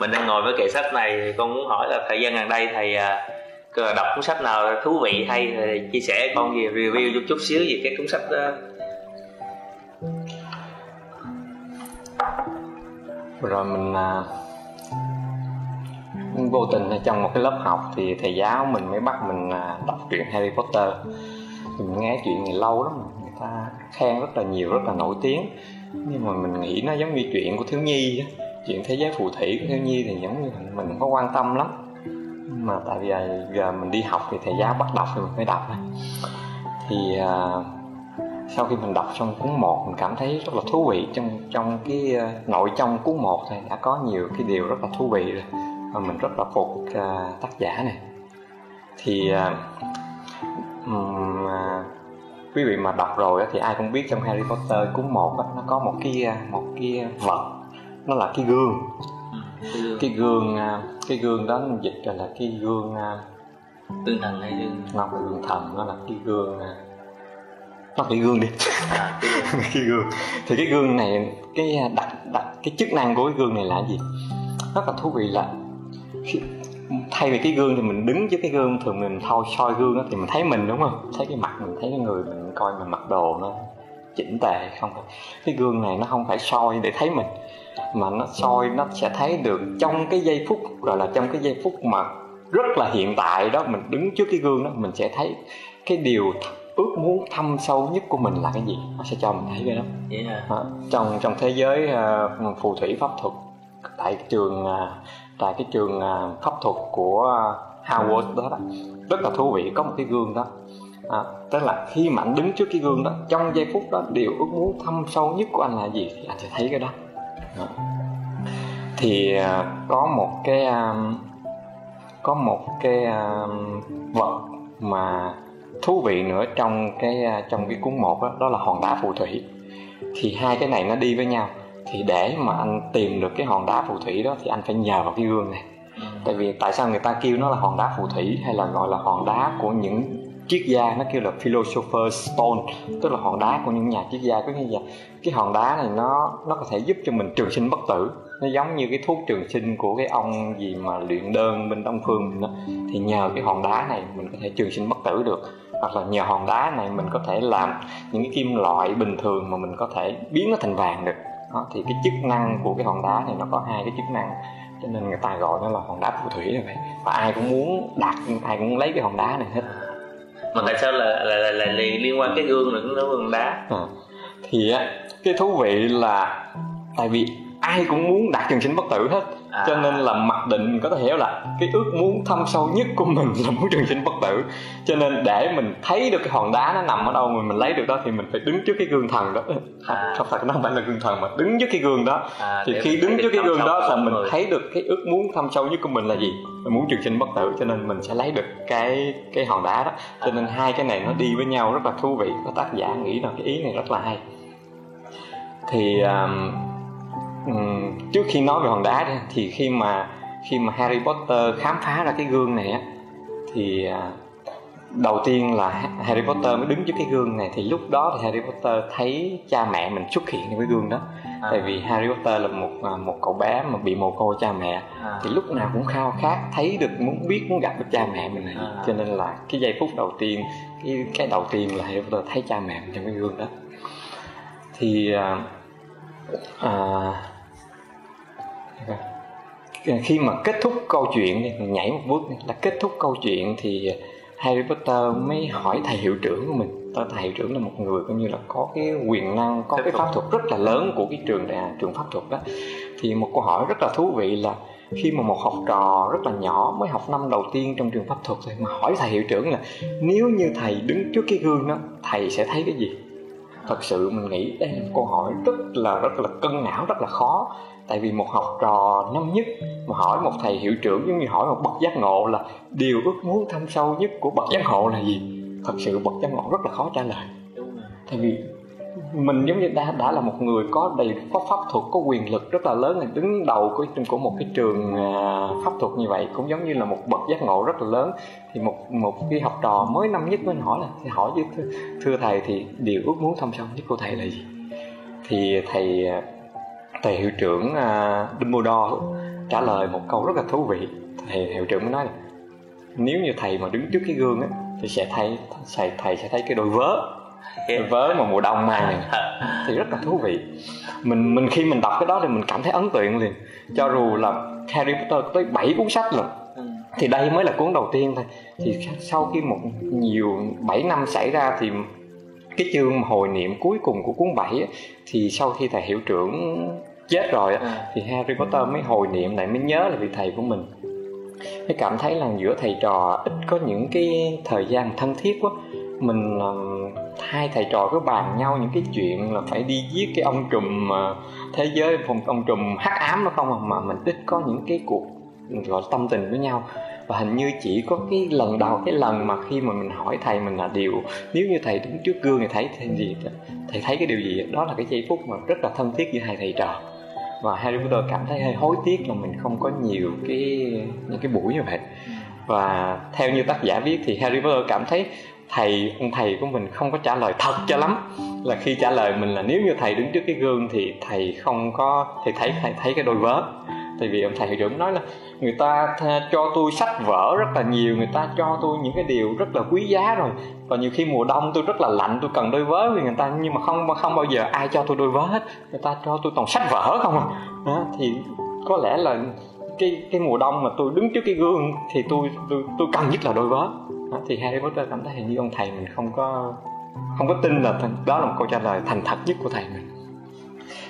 mình đang ngồi với kệ sách này thì con muốn hỏi là thời gian gần đây thầy à, đọc cuốn sách nào thú vị hay? Thì chia sẻ con gì review chút chút xíu về cái cuốn sách đó. Rồi mình à, vô tình trong một cái lớp học thì thầy giáo mình mới bắt mình à, đọc truyện Harry Potter. Mình nghe chuyện này lâu lắm, người ta khen rất là nhiều, rất là nổi tiếng. Nhưng mà mình nghĩ nó giống như chuyện của thiếu nhi á chuyện thế giới phù thủy của thiếu nhi thì giống như mình không có quan tâm lắm. Mà tại vì à, giờ mình đi học thì thầy giáo bắt đọc thì mình phải đọc thì uh, sau khi mình đọc xong cuốn một mình cảm thấy rất là thú vị. Trong trong cái uh, nội trong cuốn một thì đã có nhiều cái điều rất là thú vị rồi. Và mình rất là phục uh, tác giả này. Thì uh, um, uh, quý vị mà đọc rồi thì ai cũng biết trong Harry Potter cuốn một đó, nó có một cái một cái vật nó là cái gương. Ừ, cái gương. Cái gương đó mình dịch là cái gương gương thần hay gương nó là gương thần nó là cái gương nó cái gương đi. À, cái, gương. cái gương. Thì cái gương này cái đặt đặt cái chức năng của cái gương này là gì? Rất là thú vị là khi, thay vì cái gương thì mình đứng trước cái gương thường mình thôi soi gương đó thì mình thấy mình đúng không? Thấy cái mặt mình thấy cái người mình coi mình mặc đồ nó chỉnh tề không cái gương này nó không phải soi để thấy mình mà nó soi nó sẽ thấy được trong cái giây phút gọi là trong cái giây phút mà rất là hiện tại đó mình đứng trước cái gương đó mình sẽ thấy cái điều ước muốn thâm sâu nhất của mình là cái gì. Nó sẽ cho mình thấy cái đó. Yeah. à, trong trong thế giới uh, phù thủy pháp thuật tại trường uh, tại cái trường uh, pháp thuật của uh, Howard đó, đó rất là thú vị có một cái gương đó à, tức là khi mà anh đứng trước cái gương đó trong giây phút đó điều ước muốn thâm sâu nhất của anh là gì? Thì anh sẽ thấy cái đó. Thì à, có một cái à, có một cái à, vật mà thú vị nữa trong cái trong cái cuốn một đó, đó là hòn đá phù thủy. Thì hai cái này nó đi với nhau. Thì để mà anh tìm được cái hòn đá phù thủy đó thì anh phải nhờ vào cái gương này. Tại vì tại sao người ta kêu nó là hòn đá phù thủy hay là gọi là hòn đá của những triết gia nó kêu là philosopher stone tức là hòn đá của những nhà triết gia. Có nghĩa là cái hòn đá này nó nó có thể giúp cho mình trường sinh bất tử. Nó giống như cái thuốc trường sinh của cái ông gì mà luyện đơn bên đông phương mình đó. thì nhờ cái hòn đá này mình có thể trường sinh bất tử được. Hoặc là nhờ hòn đá này mình có thể làm những cái kim loại bình thường mà mình có thể biến nó thành vàng được. Đó, thì cái chức năng của cái hòn đá này nó có hai cái chức năng. Cho nên người ta gọi nó là hòn đá phù thủy này, vậy và ai cũng muốn đặt ai cũng muốn lấy cái hòn đá này hết mà tại sao là là, là, là, là liên quan cái gương nữa nấu gương đá? À, thì á cái thú vị là tại vì ai cũng muốn đạt trường sinh bất tử hết à. cho nên là mặc định có thể hiểu là cái ước muốn thâm sâu nhất của mình là muốn trường sinh bất tử. Cho nên để mình thấy được cái hòn đá nó nằm ở đâu mà mình lấy được đó thì mình phải đứng trước cái gương thần đó. À. không phải nó không phải là gương thần mà đứng trước cái gương đó. À, thì khi đứng trước cái gương đó là mình thấy được cái ước muốn thâm sâu nhất của mình là gì? Mình muốn trường sinh bất tử. Cho nên mình sẽ lấy được cái cái hòn đá đó. Cho nên hai cái này nó đi với nhau rất là thú vị. Và tác giả nghĩ là cái ý này rất là hay. Thì um, trước khi nói về hòn đá thì khi mà khi mà Harry Potter khám phá ra cái gương này á thì à, đầu tiên là Harry Potter mới đứng trước cái gương này thì lúc đó thì Harry Potter thấy cha mẹ mình xuất hiện trong cái gương đó à. tại vì Harry Potter là một à, một cậu bé mà bị mồ côi cha mẹ à. thì lúc nào cũng khao khát thấy được muốn biết muốn gặp được cha mẹ mình này à. cho nên là cái giây phút đầu tiên cái cái đầu tiên là Harry Potter thấy cha mẹ mình trong cái gương đó thì à, à, Vâng. khi mà kết thúc câu chuyện mình nhảy một bước là kết thúc câu chuyện thì Harry Potter mới hỏi thầy hiệu trưởng của mình. Thầy hiệu trưởng là một người coi như là có cái quyền năng, có cái pháp thuật rất là lớn của cái trường đại, trường pháp thuật đó. Thì một câu hỏi rất là thú vị là khi mà một học trò rất là nhỏ mới học năm đầu tiên trong trường pháp thuật thì mà hỏi thầy hiệu trưởng là, nếu như thầy đứng trước cái gương đó, thầy sẽ thấy cái gì? Thật sự mình nghĩ đây là một câu hỏi rất là rất là cân não rất là khó. Tại vì một học trò năm nhất mà hỏi một thầy hiệu trưởng giống như hỏi một bậc giác ngộ là điều ước muốn thâm sâu nhất của bậc giác ngộ là gì? Thật sự bậc giác ngộ rất là khó trả lời. Tại vì mình giống như đã đã là một người có đầy có pháp thuật có quyền lực rất là lớn là đứng đầu của của một cái trường à, pháp thuật như vậy cũng giống như là một bậc giác ngộ rất là lớn. Thì một một cái học trò mới năm nhất mới hỏi là thì hỏi với thưa, thưa thầy thì điều ước muốn thâm sâu nhất của thầy là gì? Thì thầy à, thầy hiệu trưởng uh, Dumbledore trả lời một câu rất là thú vị. Thầy hiệu trưởng mới nói là nếu như thầy mà đứng trước cái gương á thì sẽ thấy thầy thầy sẽ thấy cái đôi vớ đôi vớ mà mùa đông mang này. Thì rất là thú vị. Mình mình khi mình đọc cái đó thì mình cảm thấy ấn tượng liền. Cho dù là Harry Potter tới 7 cuốn sách rồi ừ. thì đây mới là cuốn đầu tiên thôi. Thì sau khi một nhiều 7 năm xảy ra thì cái chương hồi niệm cuối cùng của cuốn 7 thì sau khi thầy hiệu trưởng chết rồi ừ. thì Harry Potter mới hồi niệm lại mới nhớ là vị thầy của mình. Mới cảm thấy là giữa thầy trò ít có những cái thời gian thân thiết quá mình hai thầy trò cứ bàn nhau những cái chuyện là phải đi giết cái ông trùm mà thế giới phòng ông trùm hắc ám nó không à, mà mình ít có những cái cuộc, gọi tâm tình với nhau. Và hình như chỉ có cái lần đầu, cái lần mà khi mà mình hỏi thầy mình là điều, nếu như thầy đứng trước gương thì thấy thấy gì, thầy thấy cái điều gì? Đó là cái giây phút mà rất là thân thiết giữa hai thầy trò. Và Harry Potter cảm thấy hơi hối tiếc là mình không có nhiều cái, những cái buổi như vậy. Và theo như tác giả viết thì Harry Potter cảm thấy thầy ông thầy của mình không có trả lời thật cho lắm. Là khi trả lời mình là nếu như thầy đứng trước cái gương thì thầy không có thì thấy thầy thấy cái đôi vớ. Tại vì ông thầy hiệu trưởng nói là người ta cho tôi sách vở rất là nhiều người ta cho tôi những cái điều rất là quý giá rồi. Và nhiều khi mùa đông tôi rất là lạnh tôi cần đôi vớ vì người ta nhưng mà không không bao giờ ai cho tôi đôi vớ hết. Người ta cho tôi toàn sách vở không à. Đó, thì có lẽ là cái cái mùa đông mà tôi đứng trước cái gương thì tôi tôi tôi cần nhất là đôi vớ đó, thì Harry Potter cảm thấy hình như ông thầy mình không có không có tin là đó là một câu trả lời thành thật nhất của thầy mình.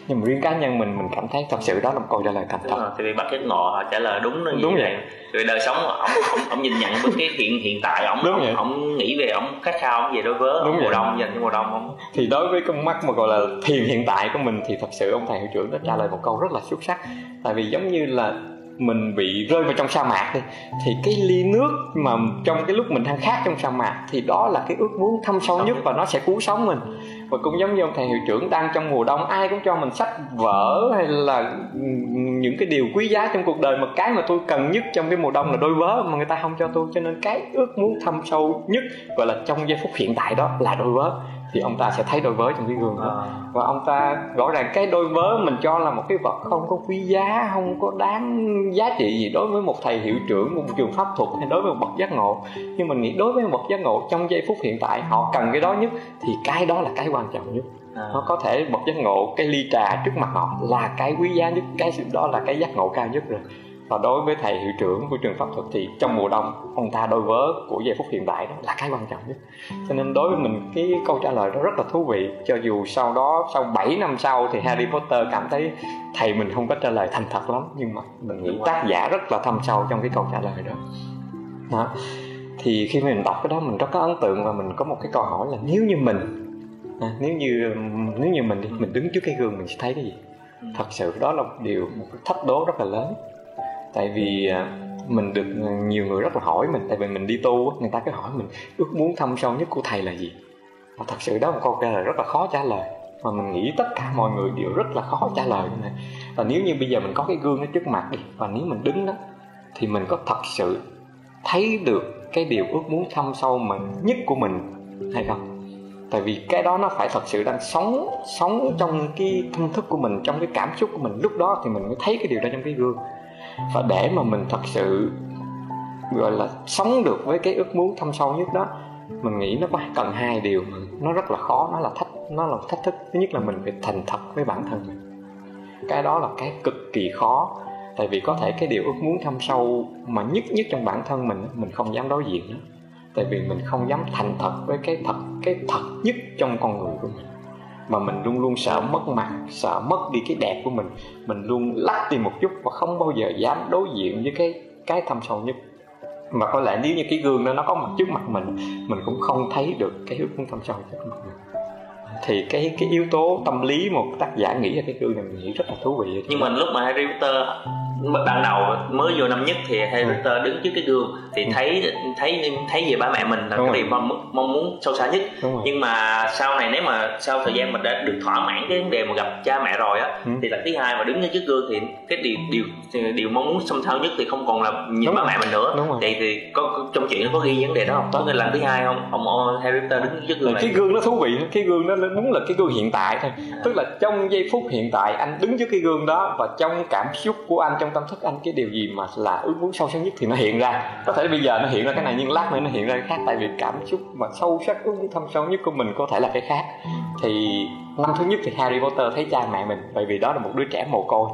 Nhưng mà riêng cá nhân mình mình cảm thấy thật sự đó là một câu trả lời thành thật. Thì vì bác giác ngộ họ trả lời đúng đúng, đúng vậy rồi đời sống ông, ông, ông nhìn nhận với cái hiện hiện tại ông đúng ông, ông nghĩ về ông khát khao ông về đối với đúng mùa đông dành cho mùa đông không thì đối với con mắt mà gọi là thiền hiện tại của mình thì thật sự ông thầy hiệu trưởng đã trả lời một câu rất là xuất sắc. Tại vì giống như là mình bị rơi vào trong sa mạc đi, thì cái ly nước mà trong cái lúc mình đang khát trong sa mạc thì đó là cái ước muốn thâm sâu nhất và nó sẽ cứu sống mình. Và cũng giống như ông thầy hiệu trưởng đang trong mùa đông, ai cũng cho mình sách vở hay là những cái điều quý giá trong cuộc đời, mà cái mà tôi cần nhất trong cái mùa đông là đôi vớ mà người ta không cho tôi. Cho nên cái ước muốn thâm sâu nhất gọi là trong giây phút hiện tại đó là đôi vớ thì ông ta sẽ thấy đôi vớ trong cái gương đó à. và ông ta rõ ràng cái đôi vớ mình cho là một cái vật không có quý giá không có đáng giá trị gì đối với một thầy hiệu trưởng của một trường pháp thuật hay đối với một bậc giác ngộ nhưng mình nghĩ đối với một bậc giác ngộ trong giây phút hiện tại họ cần cái đó nhất thì cái đó là cái quan trọng nhất à. nó có thể bậc giác ngộ cái ly trà trước mặt họ là cái quý giá nhất cái sự đó là cái giác ngộ cao nhất rồi và đối với thầy hiệu trưởng của trường pháp thuật thì trong mùa đông ông ta đôi vớ của giây phút hiện tại đó là cái quan trọng nhất. Cho nên đối với mình cái câu trả lời đó rất là thú vị. Cho dù sau đó sau 7 năm sau thì Harry Potter cảm thấy thầy mình không có trả lời thành thật lắm nhưng mà mình nghĩ tác giả rất là thâm sâu trong cái câu trả lời đó. Đó. Thì khi mình đọc cái đó mình rất có ấn tượng và mình có một cái câu hỏi là nếu như mình à, nếu như nếu như mình đi mình đứng trước cái gương mình sẽ thấy cái gì? Ừ. thật sự đó là một điều một cái thách đố rất là lớn tại vì à, mình được à, nhiều người rất là hỏi mình. Tại vì mình đi tu người ta cứ hỏi mình, ước muốn thâm sâu nhất của thầy là gì? Và thật sự đó một câu trả lời rất là khó trả lời. Mà mình nghĩ tất cả mọi người đều rất là khó trả lời này. Và nếu như bây giờ mình có cái gương ở trước mặt đi, và nếu mình đứng đó, thì mình có thật sự thấy được cái điều ước muốn thâm sâu mình nhất của mình hay không? Tại vì cái đó nó phải thật sự đang sống sống trong cái tâm thức của mình, trong cái cảm xúc của mình. Lúc đó thì mình mới thấy cái điều đó trong cái gương và để mà mình thật sự, gọi là, sống được với cái ước muốn thâm sâu nhất đó, mình nghĩ nó có cần hai điều mà nó rất là khó, nó là thách, nó là thách thức. Thứ nhất là mình phải thành thật với bản thân mình. Cái đó là cái cực kỳ khó, tại vì có thể cái điều ước muốn thâm sâu mà nhất nhất trong bản thân mình mình không dám đối diện đó tại vì mình không dám thành thật với cái thật cái thật nhất trong con người của mình mà mình luôn luôn sợ mất mặt, sợ mất đi cái đẹp của mình. Mình luôn lắc đi một chút và không bao giờ dám đối diện với cái cái thâm sâu nhất. Mà có lẽ nếu như cái gương đó nó có mặt trước mặt mình mình cũng không thấy được cái hướng thâm sâu trước mặt mình thì cái cái yếu tố tâm lý một tác giả nghĩ ra cái gương này mình nghĩ rất là thú vị. Nhưng mà lúc mà Harry Potter ban đầu mới vô năm nhất thì Harry ừ. Potter đứng trước cái gương thì ừ. thấy thấy thấy về ba mẹ mình là Đúng cái điều mong, mong muốn sâu xa nhất. Nhưng mà sau này nếu mà sau thời gian mình đã được thỏa mãn cái vấn đề mà gặp cha mẹ rồi á ừ. thì lần thứ hai mà đứng trước gương thì cái điều điều điều mong muốn sâu xa nhất thì không còn là nhìn Đúng ba mẹ mình nữa. Vậy thì có trong chuyện nó có ghi vấn đề đó không? Có nên lần thứ hai không? Ông Harry Potter đứng trước gương cái gương nó thú vị cái gương nó muốn là cái gương hiện tại thôi. Tức là trong giây phút hiện tại, anh đứng trước cái gương đó và trong cảm xúc của anh, trong tâm thức anh, cái điều gì mà là ước muốn sâu sắc nhất thì nó hiện ra. Có thể bây giờ nó hiện ra cái này, nhưng lát nữa nó hiện ra cái khác, tại vì cảm xúc mà sâu sắc, ước muốn thâm sâu nhất của mình có thể là cái khác. Thì năm thứ nhất thì Harry Potter thấy cha mẹ mình, bởi vì đó là một đứa trẻ mồ côi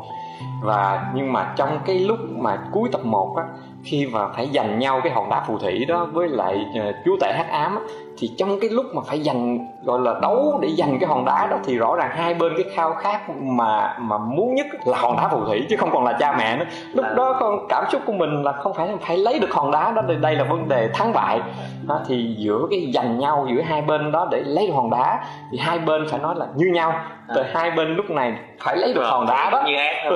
và nhưng mà trong cái lúc mà cuối tập 1 á khi mà phải giành nhau cái hòn đá phù thủy đó với lại ờ, uh, chúa tể hắc ám á, thì trong cái lúc mà phải giành gọi là đấu để giành cái hòn đá đó thì rõ ràng hai bên cái khao khát mà mà muốn nhất là hòn đá phù thủy chứ không còn là cha mẹ nữa. Lúc đó con cảm xúc của mình là không phải là phải lấy được hòn đá đó đây, đây là vấn đề thắng bại. Đó, thì giữa cái giành nhau giữa hai bên đó để lấy được hòn đá thì hai bên phải nói là như nhau từ hai bên lúc này phải lấy được hòn đá đó.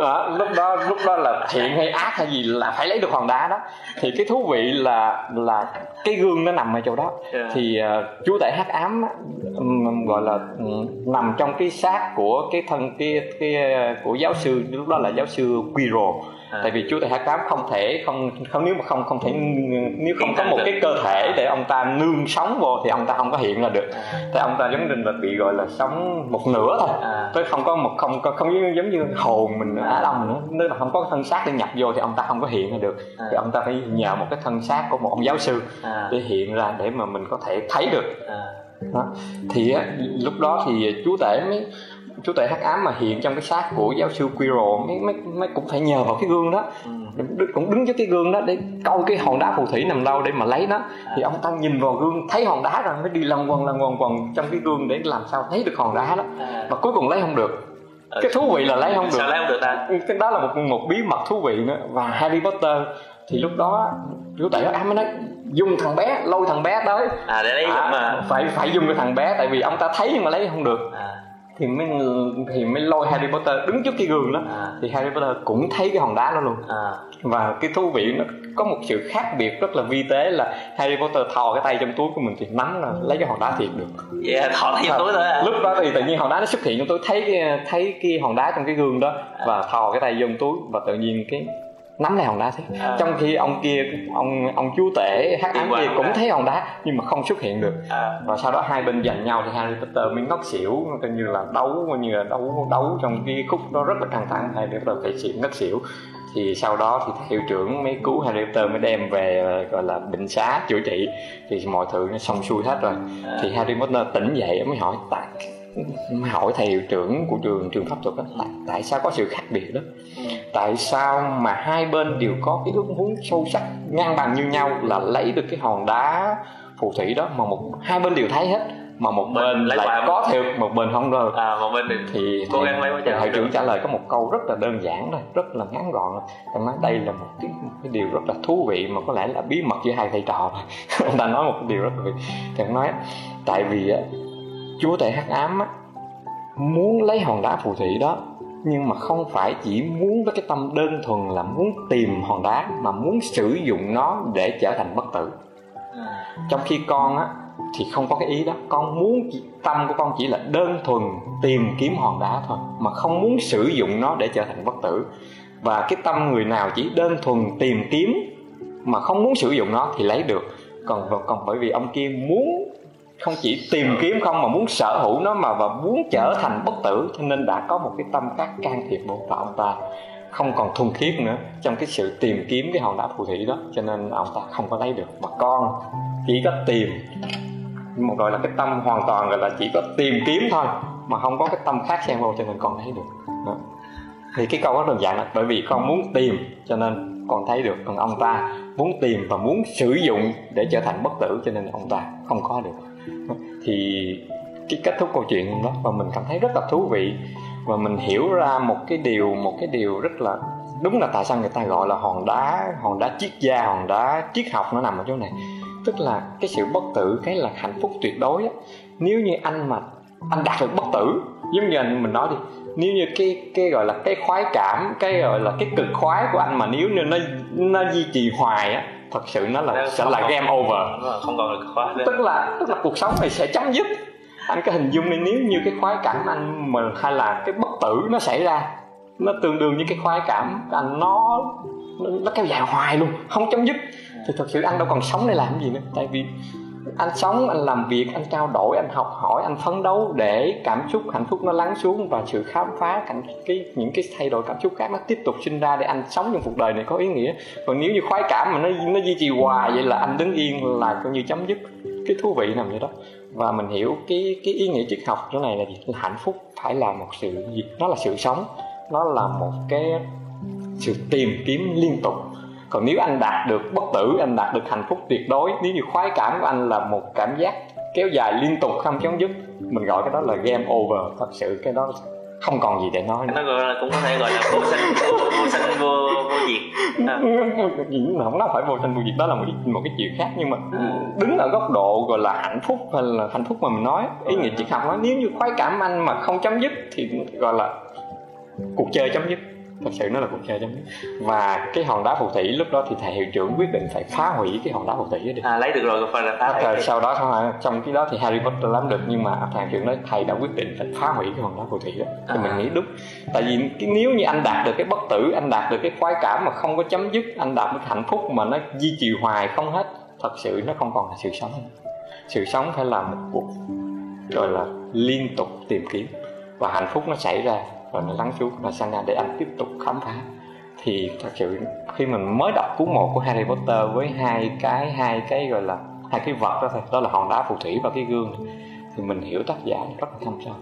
đó, lúc đó lúc đó là thiện hay ác hay gì là phải lấy được hòn đá đó. Thì cái thú vị là là cái gương nó nằm ở chỗ đó. Thì uh, chúa tể hắc ám um, gọi là um, nằm trong cái xác của cái thân cái cái của giáo sư lúc đó là giáo sư Quirrell à. tại vì chúa tể hắc ám không thể không không nếu mà không không thể nếu không có một cái cơ thể để ông ta nương sống vô thì ông ta không có hiện ra được à. thì ông ta giống như là bị gọi là sống một nửa thôi à. tới không có một không không, không giống, giống như hồn mình á đông nữa nếu là không có thân xác để nhập vô thì ông ta không có hiện ra được à. thì ông ta phải nhờ một cái thân xác của một ông giáo sư à. để hiện ra để mà mình có thể thấy được à. đó. thì á, lúc đó thì chúa tể mới chú tể hắc ám mà hiện trong cái xác của giáo sư Quirrell. Mấy, mấy, mấy cũng phải nhờ vào cái gương đó. Ừ. cũng đứng trước cái gương đó để coi cái hòn đá phù thủy nằm đâu để mà lấy nó. Thì ông ta nhìn vào gương thấy hòn đá rồi mới đi lăn quần lăn quần quần trong cái gương để làm sao thấy được hòn đá đó. À. mà cuối cùng lấy không được. Ừ. cái thú vị là lấy không được. Sao lấy không được ta? Ừ, cái đó là một một bí mật thú vị nữa. Và Harry Potter thì lúc đó chú tể ám mới nói dùng thằng bé lôi thằng bé tới. À để lấy à, mà. phải phải dùng cái thằng bé tại vì ông ta thấy nhưng mà lấy không được. À thì mới thì mới lôi Harry Potter đứng trước cái gương đó à. thì Harry Potter cũng thấy cái hòn đá đó luôn à. và cái thú vị nó có một sự khác biệt rất là vi tế là Harry Potter thò cái tay trong túi của mình thì nắm là lấy cái hòn đá thiệt được yeah, thò tay trong túi thôi à. lúc đó thì tự nhiên hòn đá nó xuất hiện trong túi thấy cái thấy cái hòn đá trong cái gương đó và thò cái tay vô trong túi và tự nhiên cái nắm lại hòn đá thế. À. trong khi ông kia ông ông chú tể hát ám kia cũng thấy hòn đá nhưng mà không xuất hiện được. À. và sau đó hai bên giành nhau thì Harry Potter mới ngất xỉu coi như là đấu coi như là đấu đấu trong cái khúc đó rất là căng thẳng. Harry Potter phải xỉu ngất xỉu. Thì sau đó thì hiệu trưởng mới cứu Harry Potter mới đem về gọi là bệnh xá chữa trị. Thì mọi thứ nó xong xuôi hết rồi. À. thì Harry Potter tỉnh dậy mới hỏi tại hỏi thầy hiệu trưởng của trường trường pháp thuật đó, tại, tại sao có sự khác biệt đó tại sao mà hai bên đều có cái ước muốn sâu sắc ngang bằng như nhau là lấy được cái hòn đá phù thủy đó mà một hai bên đều thấy hết mà một bên lại qua. có thiệt một bên không rồi à một bên thì, thì cố gắng lấy thầy, thầy trưởng trả lời có một câu rất là đơn giản thôi rất là ngắn gọn. Em nói đây là một cái, một cái điều rất là thú vị mà có lẽ là bí mật giữa hai thầy trò ông ta nói một cái điều rất là vị. Thì ông nói tại vì chúa tể hắc ám á, muốn lấy hòn đá phù thủy đó nhưng mà không phải chỉ muốn với cái tâm đơn thuần là muốn tìm hòn đá, mà muốn sử dụng nó để trở thành bất tử. Trong khi con á, thì không có cái ý đó. Con muốn tâm của con chỉ là đơn thuần tìm kiếm hòn đá thôi, mà không muốn sử dụng nó để trở thành bất tử. Và cái tâm người nào chỉ đơn thuần tìm kiếm, mà không muốn sử dụng nó thì lấy được. Còn còn bởi vì ông kia muốn không chỉ tìm kiếm không mà muốn sở hữu nó mà và muốn trở thành bất tử. Cho nên đã có một cái tâm khác can thiệp vào ông ta không còn thuần khiết nữa trong cái sự tìm kiếm cái hòn đá phù thủy đó. Cho nên ông ta không có lấy được. Mà con chỉ có tìm, một gọi là cái tâm hoàn toàn gọi là chỉ có tìm kiếm thôi, mà không có cái tâm khác xen vô, cho nên con thấy được. Đó. thì cái câu rất đơn giản là bởi vì con muốn tìm, cho nên con thấy được. Còn ông ta muốn tìm và muốn sử dụng để trở thành bất tử, cho nên ông ta không có được thì cái kết thúc câu chuyện đó và mình cảm thấy rất là thú vị. Và mình hiểu ra một cái điều, một cái điều rất là đúng là tại sao người ta gọi là hòn đá hòn đá triết gia, hòn đá triết học nó nằm ở chỗ này. Tức là cái sự bất tử, cái là hạnh phúc tuyệt đối á. Nếu như anh mà, anh đạt được bất tử, giống như anh mình nói đi, nếu như cái cái gọi là cái khoái cảm, cái gọi là cái cực khoái của anh mà nếu như nó nó duy trì hoài á thật sự nó là sẽ là game over. không còn được khoái tức là tức là cuộc sống này sẽ chấm dứt. Anh có hình dung đi nếu như cái khoái cảm anh mà hay là cái bất tử nó xảy ra nó tương đương với cái khoái cảm anh nó nó kéo dài hoài luôn không chấm dứt. Thì thật sự anh đâu còn sống để làm gì nữa. Tại vì anh sống, anh làm việc, anh trao đổi, anh học hỏi, anh phấn đấu để cảm xúc, hạnh phúc nó lắng xuống và sự khám phá cảnh cái, những cái thay đổi cảm xúc khác nó tiếp tục sinh ra để anh sống trong cuộc đời này có ý nghĩa. Còn nếu như khoái cảm mà nó nó duy trì hoài vậy là anh đứng yên là coi như chấm dứt cái thú vị nằm vậy đó. Và mình hiểu cái cái ý nghĩa triết học chỗ này là gì? Là hạnh phúc phải là một sự gì nó là sự sống, nó là một cái sự tìm kiếm liên tục còn nếu anh đạt được bất tử anh đạt được hạnh phúc tuyệt đối nếu như khoái cảm của anh là một cảm giác kéo dài liên tục không chấm dứt mình gọi cái đó là game over. Thật sự cái đó không còn gì để nói nó gọi là cũng có thể gọi là vô sinh vô, vô sinh vô vô diệt. À. không nó phải vô sinh vô diệt đó là một một cái chuyện khác. Nhưng mà đứng ở góc độ gọi là hạnh phúc hay là hạnh phúc mà mình nói ý nghĩa triết học nói nếu như khoái cảm anh mà không chấm dứt thì gọi là cuộc chơi chấm dứt thật sự nó là cuộc chơi chấm và cái hòn đá phù thủy lúc đó thì thầy hiệu trưởng quyết định phải phá hủy cái hòn đá phù thủy đó đi. À lấy được rồi phải là phá hủy sau đó không trong cái đó thì Harry Potter làm được nhưng mà thầy trưởng nói thầy đã quyết định phải phá hủy cái hòn đá phù thủy đó. Thì à. mình nghĩ đúng. Tại vì cái nếu như anh đạt được cái bất tử anh đạt được cái khoái cảm mà không có chấm dứt anh đạt được hạnh phúc mà nó duy trì hoài không hết thật sự nó không còn là sự sống. Sự sống phải là một cuộc gọi là liên tục tìm kiếm. Và hạnh phúc nó xảy ra rồi nó lắng xuống và sang ra để anh tiếp tục khám phá. Thì thật sự khi mình mới đọc cuốn một của Harry Potter với hai cái hai cái gọi là hai cái vật đó thôi đó là hòn đá phù thủy và cái gương này, thì mình hiểu tác giả rất là thâm sâu.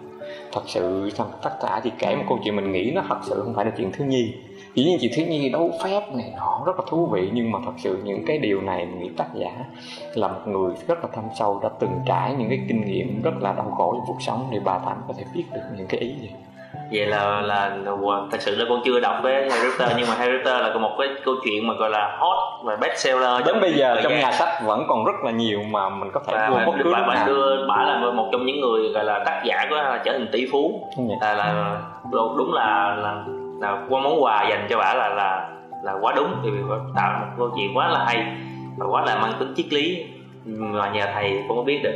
Thật sự tác giả thì kể một câu chuyện mình nghĩ nó thật sự không phải là chuyện thiếu nhi. Dĩ nhiên chuyện thiếu nhi đấu phép này nọ rất là thú vị nhưng mà thật sự những cái điều này mình nghĩ tác giả là một người rất là thâm sâu đã từng trải những cái kinh nghiệm rất là đau khổ trong cuộc sống để bà thành có thể viết được những cái ý gì vậy là là thật sự là con chưa đọc với Harry Potter nhưng mà Harry Potter là một cái câu chuyện mà gọi là hot và best seller đến bây giờ trong nhà sách vẫn còn rất là nhiều mà mình có thể mua bất cứ lúc nào. đưa bả là một trong những người gọi là tác giả có trở thành tỷ phú. Là là đúng là là là qua món quà dành cho bả là là là quá đúng thì tạo một câu chuyện quá là hay và quá là mang tính triết lý mà nhờ thầy cũng có biết được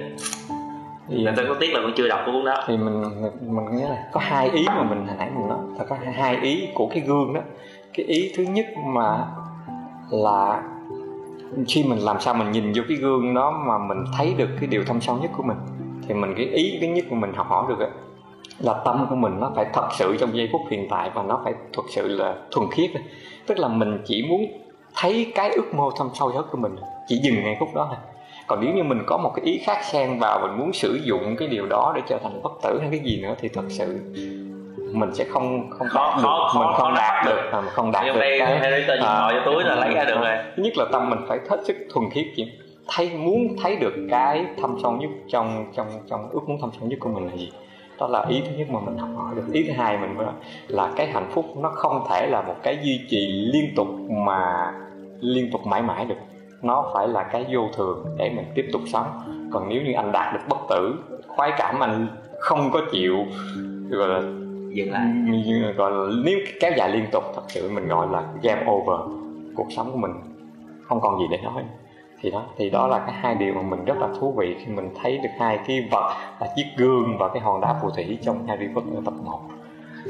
thì tôi có tiếc là con chưa đọc cuốn đó. thì mình mình nhớ là có hai ý mà mình hồi nãy mình nói. Là có hai ý của cái gương đó. Cái ý thứ nhất mà là khi mình làm sao mình nhìn vô cái gương đó mà mình thấy được cái điều thâm sâu nhất của mình thì mình cái ý cái nhất của mình học hỏi được ấy, là tâm của mình nó phải thật sự trong giây phút hiện tại và nó phải thật sự là thuần khiết tức là mình chỉ muốn thấy cái ước mơ thâm sâu nhất của mình chỉ dừng ngay phút đó thôi còn nếu như mình có một cái ý khác xen vào mình muốn sử dụng cái điều đó để trở thành bất tử hay cái gì nữa thì thật sự mình sẽ không không khó, được, khó, mình không đạt được. à, không đạt được đây, cái tờ à, túi là lấy ra được rồi. Thứ nhất là tâm mình phải hết sức thuần khiết chị thấy muốn thấy được cái thâm sâu nhất trong trong trong ước muốn thâm sâu nhất của mình là gì? Đó là ý thứ nhất mà mình học hỏi được. Ý thứ hai mình là, là cái hạnh phúc nó không thể là một cái duy trì liên tục mà liên tục mãi mãi được nó phải là cái vô thường để mình tiếp tục sống. Còn nếu như anh đạt được bất tử khoái cảm anh không có chịu gọi là dừng lại. gọi là nếu kéo dài liên tục thật sự mình gọi là game over cuộc sống của mình. Không còn gì để nói. Thì đó thì đó là cái hai điều mà mình rất là thú vị khi mình thấy được hai cái vật là chiếc gương và cái hòn đá phù thủy trong Harry Potter tập 1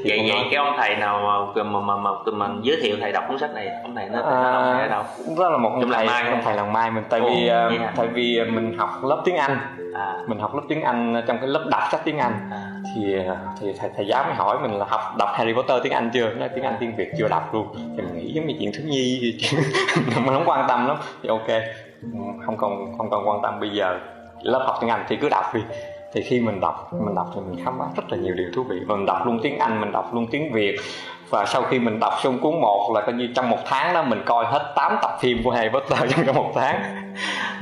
vậy vậy cái ông thầy nào mà mà mà, mà, mà giới thiệu thầy đọc cuốn sách này ông thầy nó à, ở đâu đó là một ông thầy mai ông thầy làng mai mình tại Ồ, vì uh, tại vì mình học lớp tiếng anh. À. mình học lớp tiếng anh trong cái lớp đọc sách tiếng anh. À. thì à, thì thầy, thầy giáo mới hỏi mình là học đọc Harry Potter tiếng Anh chưa? Nói tiếng Anh tiếng Việt chưa đọc luôn. Thì mình nghĩ giống như chuyện thiếu nhi mình không quan tâm lắm. Thì ok không còn không còn quan tâm bây giờ. Lớp học tiếng Anh thì cứ đọc đi thì khi mình đọc mình đọc thì mình khám phá rất là nhiều điều thú vị. Và mình đọc luôn tiếng anh, mình đọc luôn tiếng việt. Và sau khi mình đọc xong cuốn một là coi như trong một tháng đó mình coi hết 8 tập phim của Harry Potter trong một tháng.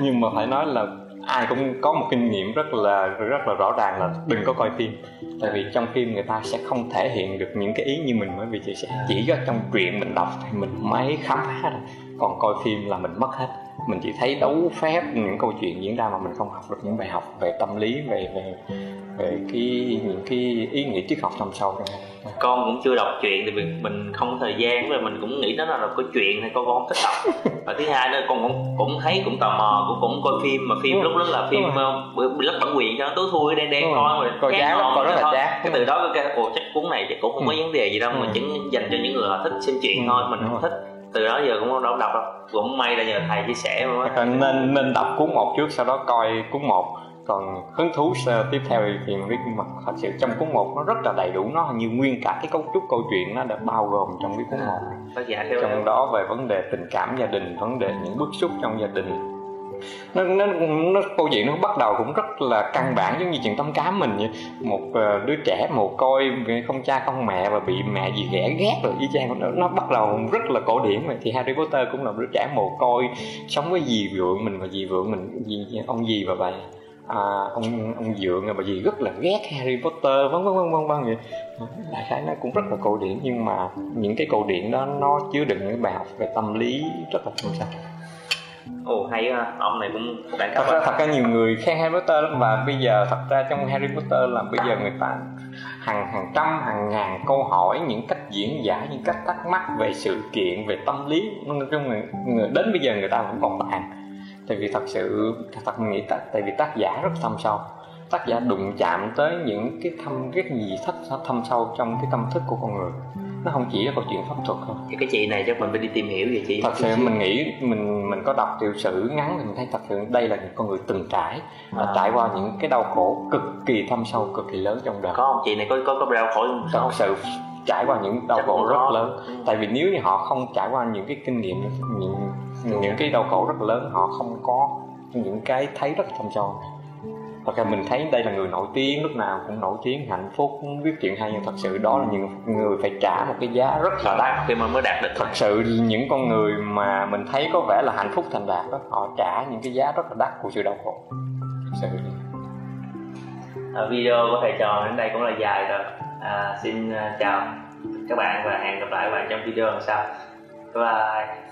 Nhưng mà phải nói là ai cũng có một kinh nghiệm rất là rất là rõ ràng là đừng có coi phim. Tại vì trong phim người ta sẽ không thể hiện được những cái ý như mình, bởi vì chỉ sẽ chỉ có trong truyện mình đọc thì mình mới khám phá được còn coi phim là mình mất hết mình chỉ thấy đấu phép những câu chuyện diễn ra mà mình không học được những bài học về tâm lý về về về cái những cái ý nghĩa triết học thâm sâu trong con cũng chưa đọc truyện thì mình mình không có thời gian và mình cũng nghĩ nó là có chuyện hay con không thích đọc. Và thứ hai nữa con cũng cũng thấy cũng tò mò cũng cũng coi phim mà phim lúc đó là phim bị lắc bản quyền cho tối thui đen đen coi rồi. coi chán lắm coi rất là chán cái từ đó cái ồ chắc cuốn này chắc cũng không có vấn đề gì đâu mà chỉ dành cho những người họ thích xem chuyện thôi mình không thích từ đó giờ cũng không đọc đâu. Cũng may là nhờ thầy chia sẻ nên nên đọc cuốn một trước sau đó coi cuốn một. Còn hứng thú tiếp theo thì mình biết mà thật sự trong cuốn một nó rất là đầy đủ. Nó như nguyên cả cái cấu trúc câu chuyện nó đã bao gồm trong cái cuốn một. Trong đó về vấn đề tình cảm gia đình vấn đề những bức xúc trong gia đình nó, nó, nó câu chuyện nó bắt đầu cũng rất là căn bản giống như chuyện tấm cá mình vậy. Một uh, đứa trẻ mồ côi không cha không mẹ và bị mẹ gì ghẻ ghét rồi y chang. Nó, nó bắt đầu rất là cổ điển vậy. Thì Harry Potter cũng là một đứa trẻ mồ côi sống với dì vượng mình và dì vượng mình dì, ông dì và bà à, ông ông dượng và bà dì rất là ghét Harry Potter vân vân vân vân vân vậy. Đại khái nó cũng rất là cổ điển nhưng mà những cái cổ điển đó nó chứa đựng những bài học về tâm lý rất là sâu sắc ồ hay ha ông này cũng đẳng cấp thật ra thật ra nhiều người khen Harry Potter lắm và bây giờ thật ra trong Harry Potter là bây giờ người ta hàng hàng trăm hàng ngàn câu hỏi những cách diễn giải những cách thắc mắc về sự kiện về tâm lý. Nói chung người, người đến bây giờ người ta vẫn còn bàn. Tại vì thật sự thật mình nghĩ tại, tại vì tác giả rất thâm sâu. Tác giả đụng chạm tới những cái thâm cái gì thất thâm sâu trong cái tâm thức của con người nó không chỉ là câu chuyện pháp thuật thôi cái chị này chắc mình phải đi tìm hiểu về chị. Thật sự mình nghĩ mình mình có đọc tiểu sử ngắn thì mình thấy thật sự đây là những con người từng trải à. trải qua những cái đau khổ cực kỳ thâm sâu cực kỳ lớn trong đời. Có không? Chị này có có có đau khổ không thật sự trải qua những đau khổ rất lớn. Ừ. tại vì nếu như họ không trải qua những cái kinh nghiệm những những cái đau khổ rất lớn họ không có những cái thấy rất thâm sâu thật ra mình thấy đây là người nổi tiếng lúc nào cũng nổi tiếng hạnh phúc viết chuyện hay nhưng thật sự đó là những người phải trả một cái giá rất là đắt. Khi mà mới đạt được thật sự những con người mà mình thấy có vẻ là hạnh phúc thành đạt đó họ trả những cái giá rất là đắt của sự đau khổ. Thật sự. À, video của thầy trò đến đây cũng là dài rồi. À, xin à, chào các bạn và hẹn gặp lại các bạn trong video lần sau. Bye bye